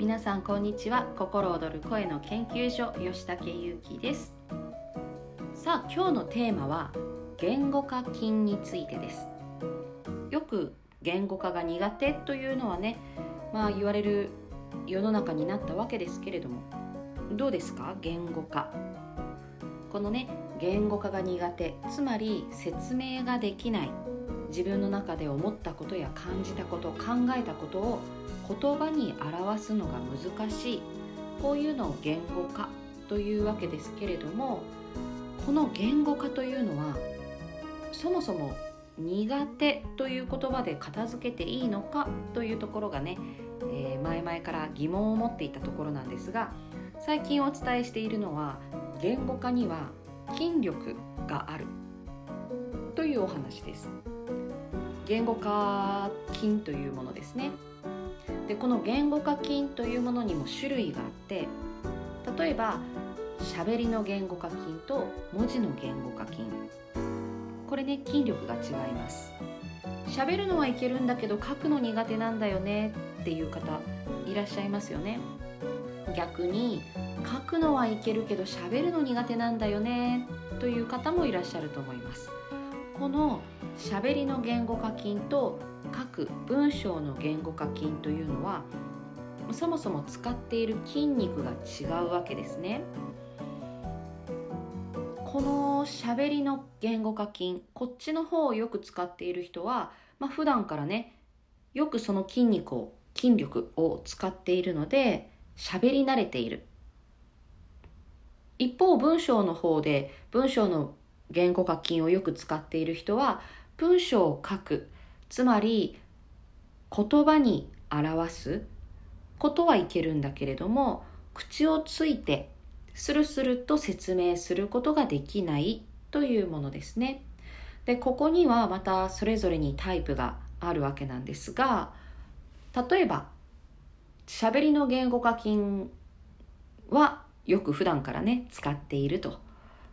皆さんこんにちは。心躍る声の研究所吉武ゆきです。さあ今日のテーマは言語化菌についてです。よく言語化が苦手というのはねまあ言われる世の中になったわけですけれども。どうですか？言語化このね言語化が苦手。つまり説明ができない。自分の中で思ったことや感じたこと考えたことを言葉に表すのが難しい。こういうのを言語化というわけですけれどもこの言語化というのはそもそも苦手という言葉で片付けていいのかというところがね、えー、前々から疑問を持っていたところなんですが最近お伝えしているのは言語化には筋力があるというお話です。言語化筋というものですね。でこの言語化筋というものにも種類があって例えば喋りの言語化筋と文字の言語化筋これね筋力が違います。喋るのはいけるんだけど書くの苦手なんだよねっていう方いらっしゃいますよね。逆に書くのはいけるけど喋るの苦手なんだよねという方もいらっしゃると思います。この喋りの言語化筋と書く文章の言語化筋というのはそもそも使っている筋肉が違うわけですね。この喋りの言語化筋こっちの方をよく使っている人は、まあ、普段からねよくその筋肉を筋力を使っているので喋り慣れている。一方文章の方で文章の言語化筋をよく使っている人は文章を書く。つまり言葉に表す。ことはいけるんだけれども口をついてスルスルと説明することができない。というものですね。でここにはまたそれぞれにタイプがあるわけなんですが例えば喋りの言語化筋はよく普段からね使っていると。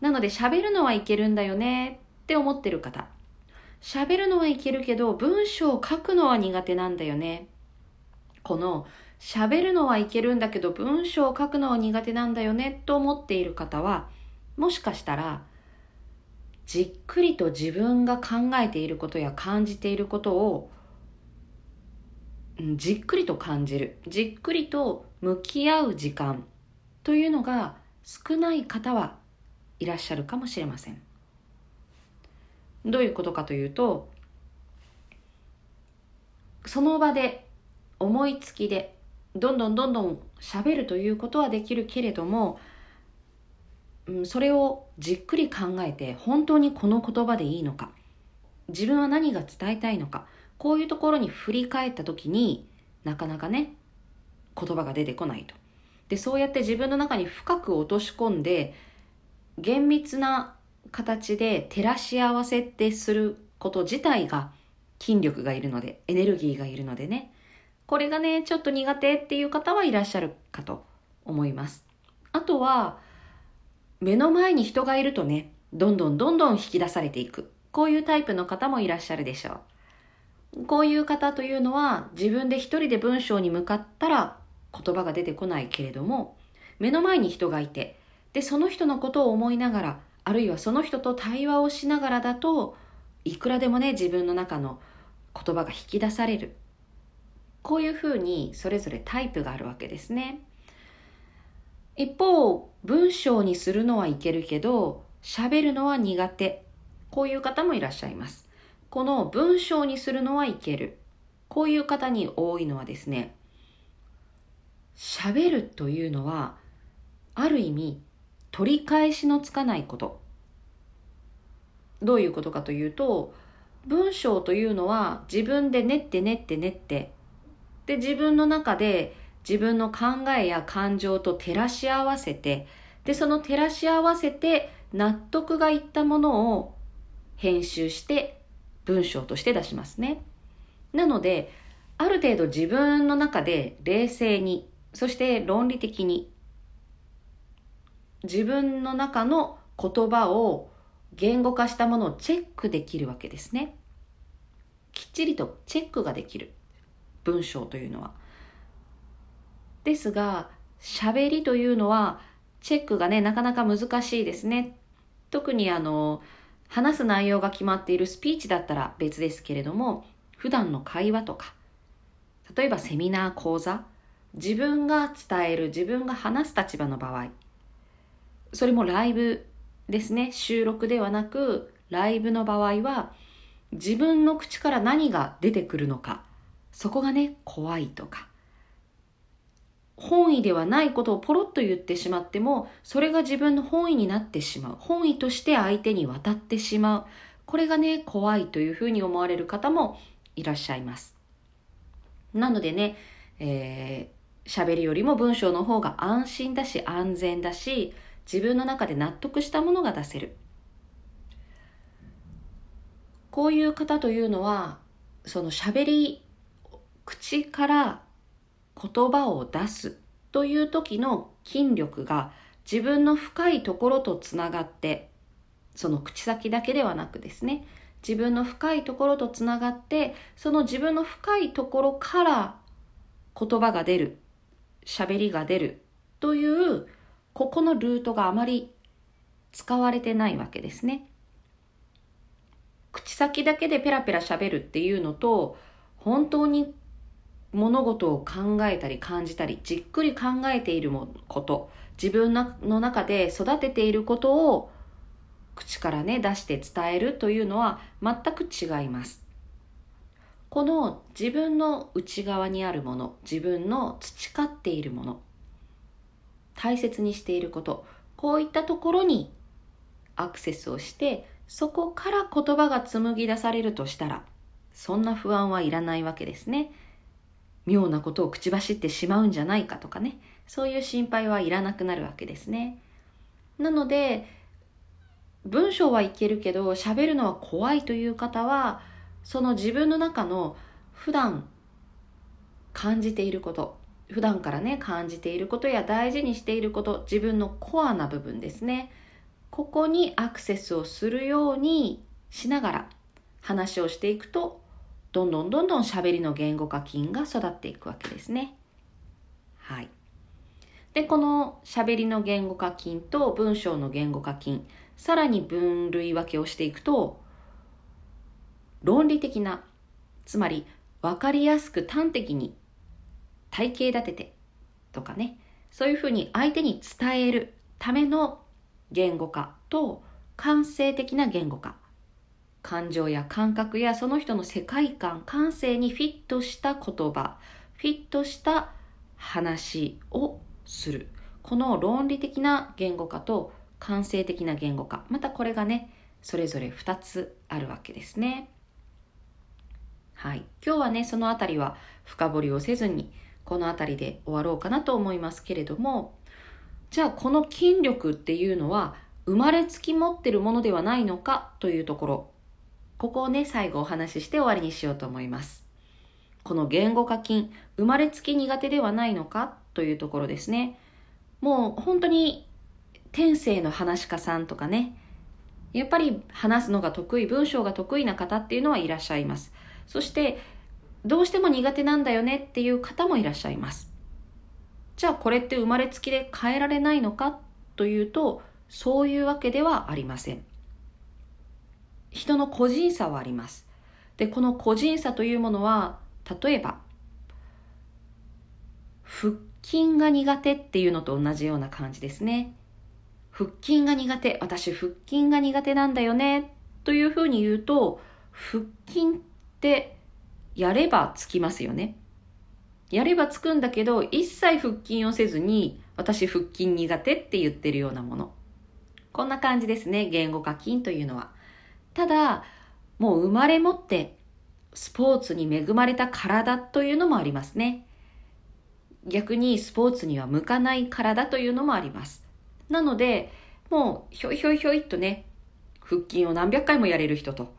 なので喋るのはいけるんだよねって思ってる方。喋るのはいけるけど文章を書くのは苦手なんだよね。この喋るのはいけるんだけど文章を書くのは苦手なんだよねと思っている方はもしかしたらじっくりと自分が考えていることや感じていることをじっくりと感じる。じっくりと向き合う時間というのが少ない方はいらっしゃるかもしれませんどういうことかというとその場で思いつきでどんどんどんどん喋るということはできるけれども、うん、それをじっくり考えて本当にこの言葉でいいのか自分は何が伝えたいのかこういうところに振り返った時になかなかね言葉が出てこないと。でそうやって自分の中に深く落とし込んで厳密な形で照らし合わせてすること自体が筋力がいるのでエネルギーがいるのでねこれがね、ちょっと苦手っていう方はいらっしゃるかと思います。あとは、目の前に人がいるとね、どんどんどんどん引き出されていく。こういうタイプの方もいらっしゃるでしょう。こういう方というのは自分で一人で文章に向かったら言葉が出てこないけれども、目の前に人がいて、で、その人のことを思いながら、あるいはその人と対話をしながらだといくらでもね、自分の中の言葉が引き出される。こういうふうにそれぞれタイプがあるわけですね。一方、文章にするのはいけるけど、喋るのは苦手。こういう方もいらっしゃいます。この文章にするのはいける。こういう方に多いのはですね、喋るというのは、ある意味、取り返しのつかないこと。どういうことかというと、文章というのは自分で練って練って練ってで、自分の中で自分の考えや感情と照らし合わせて、で、その照らし合わせて納得がいったものを編集して文章として出しますね。なので、ある程度自分の中で冷静に、そして論理的に自分の中の言葉を言語化したものをチェックできるわけですね。きっちりとチェックができる。文章というのは。ですが、喋りというのはチェックがね、なかなか難しいですね。特にあの、話す内容が決まっているスピーチだったら別ですけれども、普段の会話とか、例えばセミナー講座、自分が伝える、自分が話す立場の場合、それもライブですね、収録ではなく、ライブの場合は、自分の口から何が出てくるのか、そこがね、怖いとか、本意ではないことをポロッと言ってしまっても、それが自分の本意になってしまう。本意として相手に渡ってしまう。これがね、怖いというふうに思われる方もいらっしゃいます。なのでね、えー、喋りよりも文章の方が安心だし安全だし、自分の中で納得したものが出せる。こういう方というのは、その喋り、口から言葉を出すという時の筋力が自分の深いところとつながってその口先だけではなくですね自分の深いところとつながってその自分の深いところから言葉が出る喋りが出るというここのルートがあまり使われてないわけですね。口先だけでペラペラ喋るっていうのと本当に物事を考えたり感じたりじっくり考えていること自分の中で育てていることを口からね出して伝えるというのは全く違います。この自分の内側にあるもの自分の培っているもの大切にしていること。こういったところにアクセスをしてそこから言葉が紡ぎ出されるとしたらそんな不安はいらないわけですね。妙なことを口走ってしまうんじゃないかとかね。そういう心配はいらなくなるわけですね。なので文章はいけるけど喋るのは怖いという方はその自分の中の普段感じていること普段からね感じていることや大事にしていること自分のコアな部分ですねここにアクセスをするようにしながら話をしていくとどんどんどんどん喋りの言語化筋が育っていくわけですね。はい。で、この喋りの言語化筋と文章の言語化筋、さらに分類分けをしていくと、論理的な、つまり分かりやすく端的に体系立ててとかね、そういうふうに相手に伝えるための言語化と感性的な言語化。感情や感覚やその人の世界観、感性にフィットした言葉、フィットした話をする。この論理的な言語化と感性的な言語化。またこれがね、それぞれ2つあるわけですね。はい。今日はね、そのあたりは深掘りをせずに、このあたりで終わろうかなと思いますけれども、じゃあこの筋力っていうのは生まれつき持ってるものではないのかというところここをね、最後お話しして終わりにしようと思います。この言語化筋、生まれつき苦手ではないのかというところですね。もう本当に天性の話し家さんとかね、やっぱり話すのが得意、文章が得意な方っていうのはいらっしゃいます。そして、どうしても苦手なんだよねっていう方もいらっしゃいます。じゃあこれって生まれつきで変えられないのかというと、そういうわけではありません。人の個人差はあります。で、この個人差というものは、例えば、腹筋が苦手っていうのと同じような感じですね。腹筋が苦手、私腹筋が苦手なんだよね、というふうに言うと、腹筋ってやればつきますよね。やればつくんだけど、一切腹筋をせずに、私腹筋苦手って言ってるようなもの。こんな感じですね、言語化筋というのは。ただ、もう生まれ持ってスポーツに恵まれた体というのもありますね。逆にスポーツには向かない体というのもあります。なので、もうひょいひょいひょいっとね、腹筋を何百回もやれる人と、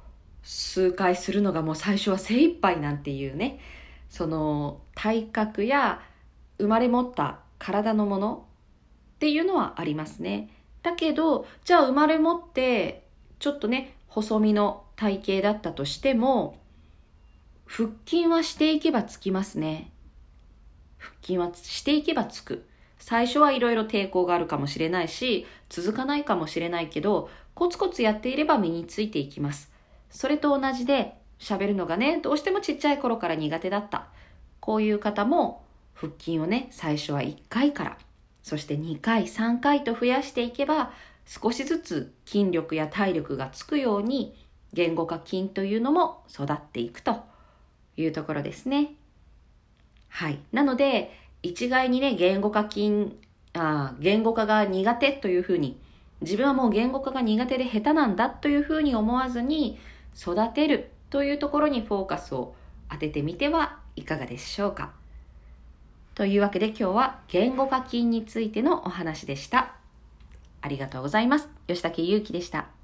数回するのがもう最初は精一杯なんていうね、その体格や生まれ持った体のものっていうのはありますね。だけど、じゃあ生まれ持ってちょっとね、細身の体型だったとしても、腹筋はしていけばつきますね。腹筋はしていけばつく。最初はいろいろ抵抗があるかもしれないし、続かないかもしれないけど、コツコツやっていれば身についていきます。それと同じで、喋るのがね、どうしてもちっちゃい頃から苦手だった。こういう方も、腹筋をね、最初は1回から、そして2回、3回と増やしていけば、少しずつ筋力や体力がつくように、言語化筋というのも育っていくというところですね。はい。なので、一概にね、言語化筋、あ言語化が苦手というふうに、自分はもう言語化が苦手で下手なんだというふうに思わずに、育てるというところにフォーカスを当ててみてはいかがでしょうか。というわけで今日は言語化金についてのお話でした。ありがとうございます。吉武祐樹でした。